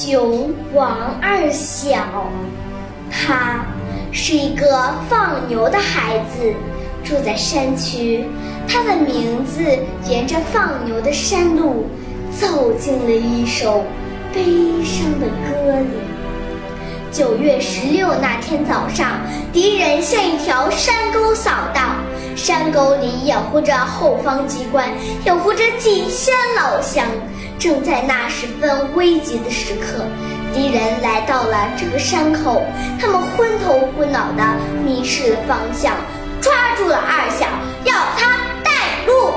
英雄王二小，他是一个放牛的孩子。住在山区，他的名字沿着放牛的山路走进了一首悲伤的歌里。九月十六那天早上，敌人向一条山沟扫荡，山沟里掩护着后方机关，掩护着几千老乡。正在那十分危急的时刻，敌人来到了这个山口，他们昏头昏脑的迷失了方向。抓住了二小，要他带路。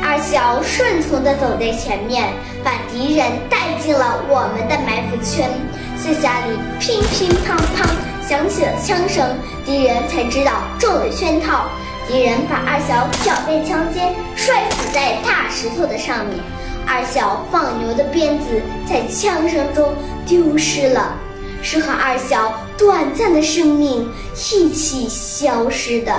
二小顺从地走在前面，把敌人带进了我们的埋伏圈。四下里乒乒乓乓响起了枪声，敌人才知道中了圈套。敌人把二小挑在枪尖，摔死在大石头的上面。二小放牛的鞭子在枪声中丢失了。是和二小短暂的生命一起消失的。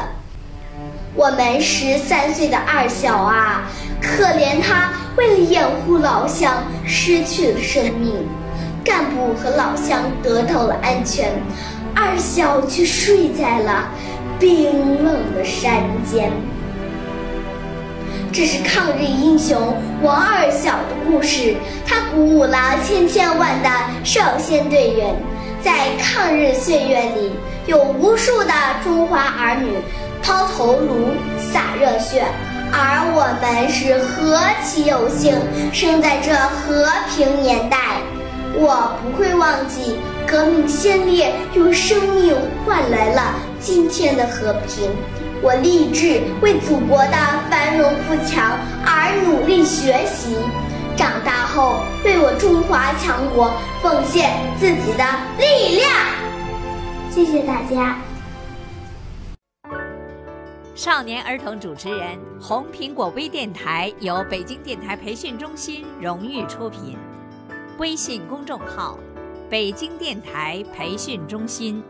我们十三岁的二小啊，可怜他为了掩护老乡失去了生命。干部和老乡得到了安全，二小却睡在了冰冷的山间。这是抗日英雄王二小的故事，他鼓舞了千千万的少先队员。在抗日岁月里，有无数的中华儿女抛头颅、洒热血，而我们是何其有幸生在这和平年代。我不会忘记革命先烈用生命换来了今天的和平。我立志为祖国的繁荣富强而努力学习。长大后，为我中华强国奉献自己的力量。谢谢大家。少年儿童主持人，红苹果微电台由北京电台培训中心荣誉出品，微信公众号：北京电台培训中心。